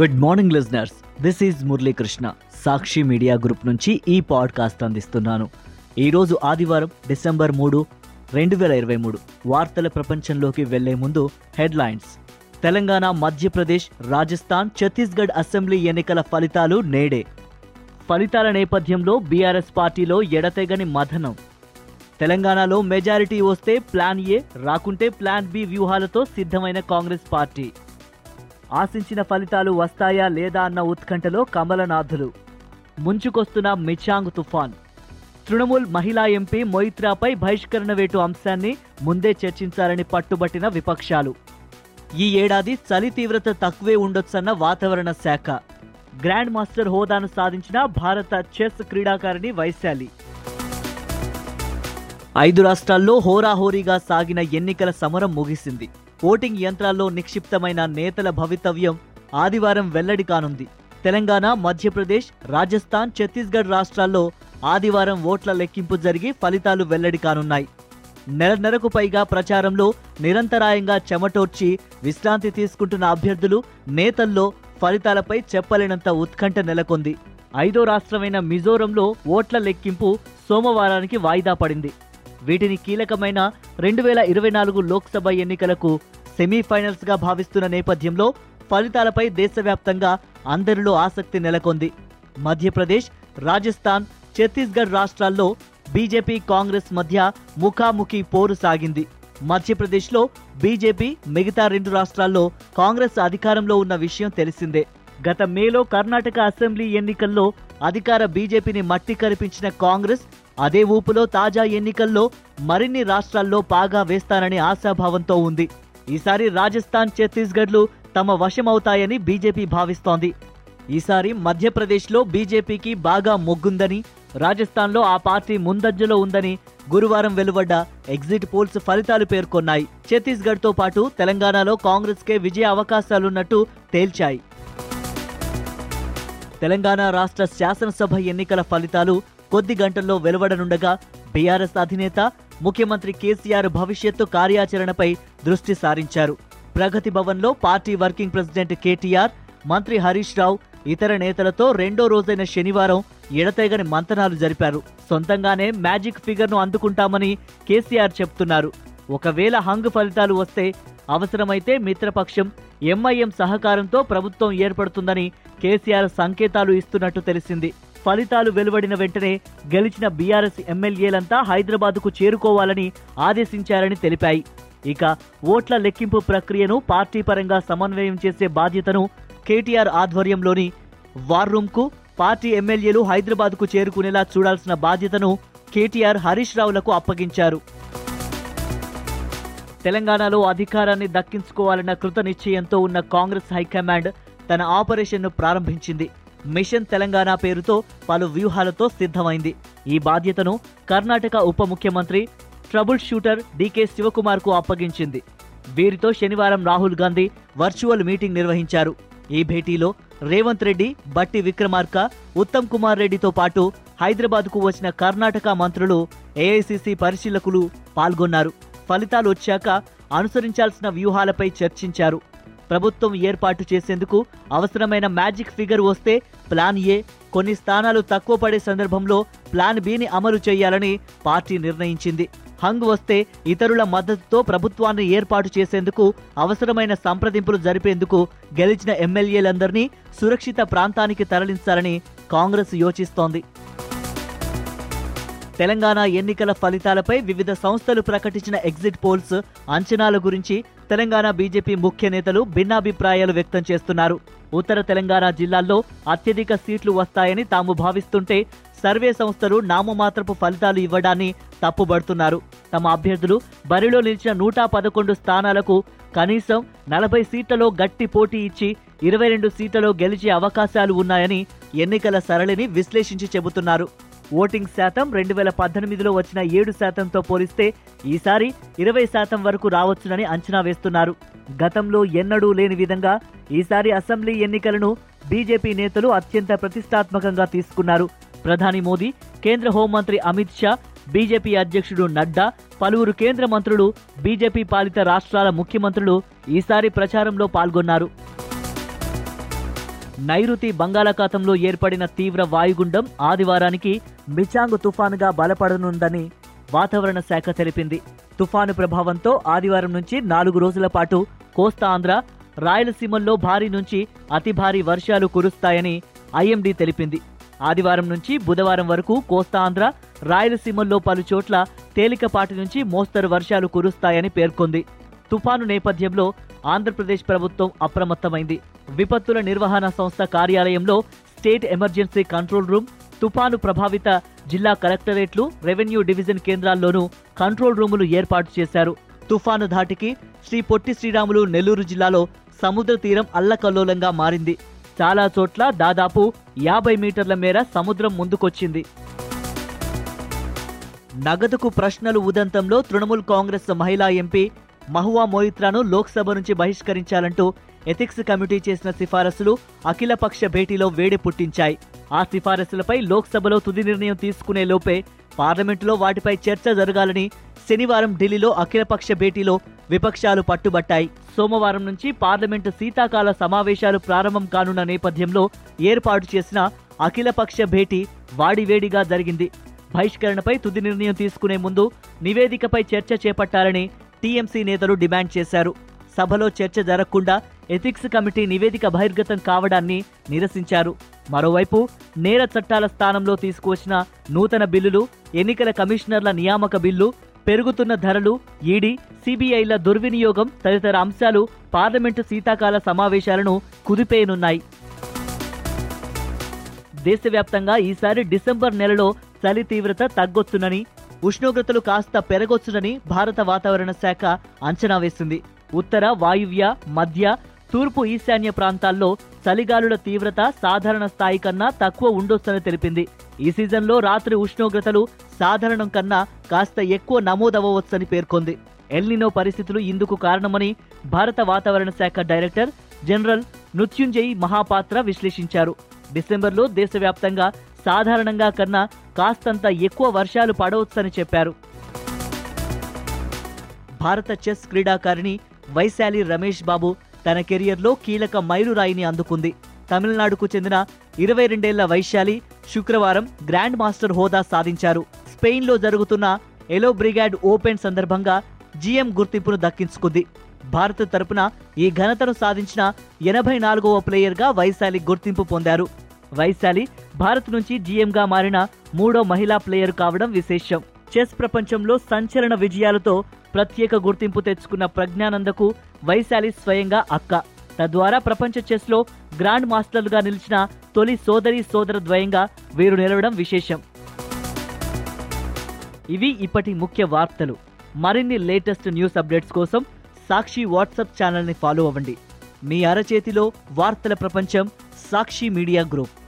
Good morning listeners this is Muralikrishna Sakshi media group నుంచి ఈ podcast అందిస్తున్నాను. ఈరోజు ఆదివారం డిసెంబర్ మూడు రెండు వేల ఇరవై మూడు వార్తల ప్రపంచంలోకి వెళ్ళే ముందు హెడ్లైన్స్. తెలంగాణ మధ్యప్రదేశ్ రాజస్థాన్ ఛత్తీస్గఢ్ అసెంబ్లీ ఎన్నికల ఫలితాలు నేడే. ఫలితాల నేపథ్యంలో బీఆర్ఎస్ పార్టీలో ఎడతెగని మథనం. తెలంగాణలో మెజారిటీ వస్తే ప్లాన్ ఏ రాకుంటే ప్లాన్ బి వ్యూహాలతో సిద్ధమైన కాంగ్రెస్ పార్టీ. ఆశించిన ఫలితాలు వస్తాయా లేదా అన్న ఉత్కంఠలో కమలనాథులు. ముంచుకొస్తున్న మిచాంగ్ తుఫాన్. తృణమూల్ మహిళా ఎంపీ మొయిత్రాపై బహిష్కరణ వేటు అంశాన్ని ముందే చర్చించాలని పట్టుబట్టిన విపక్షాలు. ఈ ఏడాది చలి తీవ్రత తక్కువే ఉండొచ్చన్న వాతావరణ శాఖ. గ్రాండ్ మాస్టర్ హోదాను సాధించిన భారత చెస్ క్రీడాకారిణి వైశాలి. ఐదు రాష్ట్రాల్లో హోరాహోరీగా సాగిన ఎన్నికల సమరం ముగిసింది. ఓటింగ్ యంత్రాల్లో నిక్షిప్తమైన నేతల భవితవ్యం ఆదివారం వెల్లడి కానుంది. తెలంగాణ మధ్యప్రదేశ్ రాజస్థాన్ ఛత్తీస్గఢ్ రాష్ట్రాల్లో ఆదివారం ఓట్ల లెక్కింపు జరిగి ఫలితాలు వెల్లడి కానున్నాయి. నెలన్నరకు పైగా ప్రచారంలో నిరంతరాయంగా చెమటోర్చి విశ్రాంతి తీసుకుంటున్న అభ్యర్థులు నేతల్లో ఫలితాలపై చెప్పలేనంత ఉత్కంఠ నెలకొంది. ఐదో రాష్ట్రమైన మిజోరంలో ఓట్ల లెక్కింపు సోమవారానికి వాయిదా పడింది. వీటిని కీలకమైన రెండు వేల ఇరవై నాలుగు లోక్సభ ఎన్నికలకు సెమీఫైనల్స్గా భావిస్తున్న నేపథ్యంలో ఫలితాలపై దేశవ్యాప్తంగా అందరిలో ఆసక్తి నెలకొంది. మధ్యప్రదేశ్ రాజస్థాన్ ఛత్తీస్గఢ్ రాష్ట్రాల్లో బీజేపీ కాంగ్రెస్ మధ్య ముఖాముఖి పోరు సాగింది. మధ్యప్రదేశ్లో బీజేపీ మిగతా రెండు రాష్ట్రాల్లో కాంగ్రెస్ అధికారంలో ఉన్న విషయం తెలిసిందే. గత మేలో కర్ణాటక అసెంబ్లీ ఎన్నికల్లో అధికార బీజేపీని మట్టి కరిపించిన కాంగ్రెస్ అదే ఊపులో తాజా ఎన్నికల్లో మరిన్ని రాష్ట్రాల్లో పాగా వేస్తానని ఆశాభావంతో ఉంది. ఈసారి రాజస్థాన్ ఛత్తీస్గఢ్లు తమ వశమవుతాయని బీజేపీ భావిస్తోంది. ఈసారి మధ్యప్రదేశ్లో బీజేపీకి బాగా మొగ్గుందని రాజస్థాన్లో ఆ పార్టీ ముందంజలో ఉందని గురువారం వెలువడ్డ ఎగ్జిట్ పోల్స్ ఫలితాలు పేర్కొన్నాయి. ఛత్తీస్గఢ్తో పాటు తెలంగాణలో కాంగ్రెస్కే విజయ అవకాశాలున్నట్టు తేల్చాయి. తెలంగాణ రాష్ట్ర శాసనసభ ఎన్నికల ఫలితాలు కొద్ది గంటల్లో వెలువడనుండగా బీఆర్ఎస్ అధినేత ముఖ్యమంత్రి కేసీఆర్ భవిష్యత్తు కార్యాచరణపై దృష్టి సారించారు. ప్రగతి భవన్లో పార్టీ వర్కింగ్ ప్రెసిడెంట్ కేటీఆర్ మంత్రి హరీష్ రావు ఇతర నేతలతో రెండో రోజైన శనివారం ఎడతెగని మంతనాలు జరిపారు. సొంతంగానే మ్యాజిక్ ఫిగర్ను అందుకుంటామని కేసీఆర్ చెప్తున్నారు. ఒకవేళ హంగ్ ఫలితాలు వస్తే అవసరమైతే మిత్రపక్షం ఎంఐఎం సహకారంతో ప్రభుత్వం ఏర్పడుతుందని కేసీఆర్ సంకేతాలు ఇస్తున్నట్టు తెలిసింది. ఫలితాలు వెలువడిన వెంటనే గెలిచిన బీఆర్ఎస్ ఎమ్మెల్యేలంతా హైదరాబాద్కు చేరుకోవాలని ఆదేశించారని తెలిపాయి. ఇక ఓట్ల లెక్కింపు ప్రక్రియను పార్టీ పరంగా సమన్వయం చేసే బాధ్యతను కేటీఆర్ ఆధ్వర్యంలోని వార్ రూమ్కు పార్టీ ఎమ్మెల్యేలు హైదరాబాద్కు చేరుకునేలా చూడాల్సిన బాధ్యతను కేటీఆర్ హరీష్ రావులకు అప్పగించారు. తెలంగాణలో అధికారాన్ని దక్కించుకోవాలన్న కృత నిశ్చయంతో ఉన్న కాంగ్రెస్ హైకమాండ్ తన ఆపరేషన్ను ప్రారంభించింది. మిషన్ తెలంగాణ పేరుతో పలు వ్యూహాలతో సిద్ధమైంది. ఈ బాధ్యతను కర్ణాటక ఉప ముఖ్యమంత్రి ట్రబుల్ షూటర్ డీకే శివకుమార్కు అప్పగించింది. వీరితో శనివారం రాహుల్ గాంధీ వర్చువల్ మీటింగ్ నిర్వహించారు. ఈ భేటీలో రేవంత్ రెడ్డి బట్టి విక్రమార్క ఉత్తమ్ కుమార్ రెడ్డితో పాటు హైదరాబాద్కు వచ్చిన కర్ణాటక మంత్రులు ఏఐసిసి పరిశీలకులు పాల్గొన్నారు. ఫలితాలు వచ్చాక అనుసరించాల్సిన వ్యూహాలపై చర్చించారు. ప్రభుత్వం ఏర్పాటు చేసేందుకు అవసరమైన మ్యాజిక్ ఫిగర్ వస్తే ప్లాన్ ఏ కొన్ని స్థానాలు తక్కువ పడే సందర్భంలో ప్లాన్ బిని అమలు చేయాలని పార్టీ నిర్ణయించింది. హంగ్ వస్తే ఇతరుల మద్దతుతో ప్రభుత్వాన్ని ఏర్పాటు చేసేందుకు అవసరమైన సంప్రదింపులు జరిపేందుకు గెలిచిన ఎమ్మెల్యేలందరినీ సురక్షిత ప్రాంతానికి తరలించాలని కాంగ్రెస్ యోచిస్తోంది. తెలంగాణ ఎన్నికల ఫలితాలపై వివిధ సంస్థలు ప్రకటించిన ఎగ్జిట్ పోల్స్ అంచనాల గురించి తెలంగాణ బీజేపీ ముఖ్య నేతలు భిన్నాభిప్రాయాలు వ్యక్తం చేస్తున్నారు. ఉత్తర తెలంగాణ జిల్లాల్లో అత్యధిక సీట్లు వస్తాయని తాము భావిస్తుంటే సర్వే సంస్థలు నామమాత్రపు ఫలితాలు ఇవ్వడాన్ని తప్పుబడుతున్నారు. తమ అభ్యర్థులు బరిలో నిలిచిన నూట పదకొండు స్థానాలకు కనీసం నలభై సీట్లలో గట్టి పోటీ ఇచ్చి ఇరవై రెండు సీట్లలో గెలిచే అవకాశాలు ఉన్నాయని ఎన్నికల సరళిని విశ్లేషించి చెబుతున్నారు. ఓటింగ్ శాతం రెండు వేల పద్దెనిమిదిలో వచ్చిన ఏడు శాతంతో పోలిస్తే ఈసారి ఇరవై శాతం వరకు రావచ్చునని అంచనా వేస్తున్నారు. గతంలో ఎన్నడూ లేని విధంగా ఈసారి అసెంబ్లీ ఎన్నికలను బీజేపీ నేతలు అత్యంత ప్రతిష్టాత్మకంగా తీసుకున్నారు. ప్రధాని మోదీ కేంద్ర హోంమంత్రి అమిత్ షా బీజేపీ అధ్యక్షుడు నడ్డా పలువురు కేంద్ర మంత్రులు బీజేపీ పాలిత రాష్ట్రాల ముఖ్యమంత్రులు ఈసారి ప్రచారంలో పాల్గొన్నారు. నైరుతి బంగాళాఖాతంలో ఏర్పడిన తీవ్ర వాయుగుండం ఆదివారానికి మిచాంగ్ తుఫానుగా బలపడనుందని వాతావరణ శాఖ తెలిపింది. తుఫాను ప్రభావంతో ఆదివారం నుంచి నాలుగు రోజుల పాటు కోస్తా ఆంధ్ర రాయలసీమల్లో భారీ నుంచి అతి భారీ వర్షాలు కురుస్తాయని ఐఎండీ తెలిపింది. ఆదివారం నుంచి బుధవారం వరకు కోస్తా ఆంధ్ర రాయలసీమల్లో పలుచోట్ల తేలికపాటి నుంచి మోస్తరు వర్షాలు కురుస్తాయని పేర్కొంది. తుఫాను నేపథ్యంలో ఆంధ్రప్రదేశ్ ప్రభుత్వం అప్రమత్తమైంది. విపత్తుల నిర్వహణ సంస్థ కార్యాలయంలో స్టేట్ ఎమర్జెన్సీ కంట్రోల్ రూమ్ తుఫాను ప్రభావిత జిల్లా కలెక్టరేట్లు రెవెన్యూ డివిజన్ కేంద్రాల్లోనూ కంట్రోల్ రూములు ఏర్పాటు చేశారు. తుఫాను ధాటికి శ్రీ పొట్టి శ్రీరాములు నెల్లూరు జిల్లాలో సముద్ర తీరం అల్లకల్లోలంగా మారింది. చాలా చోట్ల దాదాపు యాభై మీటర్ల మేర సముద్రం ముందుకొచ్చింది. నగదుకు ప్రశ్నలు ఉదంతంలో తృణమూల్ కాంగ్రెస్ మహిళా ఎంపీ మహువా మోయిత్రాను లోక్సభ నుంచి బహిష్కరించాలంటూ ఎథిక్స్ కమిటీ చేసిన సిఫారసులు అఖిలపక్ష భేటీలో వేడి పుట్టించాయి. ఆ సిఫారసులపై లోక్సభలో తుది నిర్ణయం తీసుకునే లోపే పార్లమెంటులో వాటిపై చర్చ జరగాలని శనివారం ఢిల్లీలో అఖిలపక్ష భేటీలో విపక్షాలు పట్టుబట్టాయి. సోమవారం నుంచి పార్లమెంటు శీతాకాల సమావేశాలు ప్రారంభం కానున్న నేపథ్యంలో ఏర్పాటు చేసిన అఖిలపక్ష భేటీ వాడివేడిగా జరిగింది. బహిష్కరణపై తుది నిర్ణయం తీసుకునే ముందు నివేదికపై చర్చ చేపట్టాలని టీఎంసీ నేతలు డిమాండ్ చేశారు. సభలో చర్చ జరగకుండా ఎథిక్స్ కమిటీ నివేదిక బహిర్గతం కావడాన్ని నిరసించారు. మరోవైపు నేర చట్టాల స్థానంలో తీసుకువచ్చిన నూతన బిల్లులు ఎన్నికల కమిషనర్ల నియామక బిల్లు పెరుగుతున్న ధరలు ఈడీ సిబిఐల దుర్వినియోగం తదితర అంశాలు పార్లమెంటు శీతాకాల సమావేశాలను కుదిపేయనున్నాయి. దేశవ్యాప్తంగా ఈసారి డిసెంబర్ నెలలో చలి తీవ్రత తగ్గొచ్చునని ఉష్ణోగ్రతలు కాస్త పెరగొచ్చునని భారత వాతావరణ శాఖ అంచనా వేసింది. ఉత్తర వాయువ్య మధ్య తూర్పు ఈశాన్య ప్రాంతాల్లో చలిగాలుల తీవ్రత సాధారణ స్థాయి కన్నా తక్కువ ఉండొచ్చని తెలిపింది. ఈ సీజన్లో రాత్రి ఉష్ణోగ్రతలు సాధారణం కన్నా కాస్త ఎక్కువ నమోదవ్వవచ్చని పేర్కొంది. ఎల్నినో పరిస్థితులు ఇందుకు కారణమని భారత వాతావరణ శాఖ డైరెక్టర్ జనరల్ మృత్యుంజయ్ మహాపాత్ర విశ్లేషించారు. డిసెంబర్లో దేశవ్యాప్తంగా సాధారణంగా కన్నా కాస్తంత ఎక్కువ వర్షాలు పడవచ్చని చెప్పారు. భారత చెస్ క్రీడాకారిణి వైశాలి రమేష్ బాబు తన కెరియర్లో కీలక మైలురాయిని అందుకుంది. తమిళనాడుకు చెందిన ఇరవై రెండేళ్ళ వైశాలి శుక్రవారం గ్రాండ్ మాస్టర్ హోదా సాధించారు. స్పెయిన్లో జరుగుతున్న ఎలో బ్రిగాడ్ ఓపెన్ సందర్భంగా జీఎం గుర్తింపును దక్కించుకుంది. భారత్ తరపున ఈ ఘనతను సాధించిన ఎనభై నాలుగవ ప్లేయర్గా వైశాలి గుర్తింపు పొందారు. వైశాలి భారత్ నుంచి జీఎంగా మారిన మూడో మహిళా ప్లేయర్ కావడం విశేషం. చెస్ ప్రపంచంలో సంచలన విజయాలతో ప్రత్యేక గుర్తింపు తెచ్చుకున్న ప్రజ్ఞానందకు వైశాలి స్వయంగా అక్క. తద్వారా ప్రపంచ చెస్లో గ్రాండ్ మాస్టర్లుగా నిలిచిన తొలి సోదరి సోదర ద్వయంగా వీరు నిలవడం విశేషం. ఇవి ఇప్పటి ముఖ్య వార్తలు. మరిన్ని లేటెస్ట్ న్యూస్ అప్డేట్స్ కోసం సాక్షి వాట్సాప్ ఛానల్ని ఫాలో అవ్వండి. మీ అరచేతిలో వార్తల ప్రపంచం సాక్షి మీడియా గ్రూప్.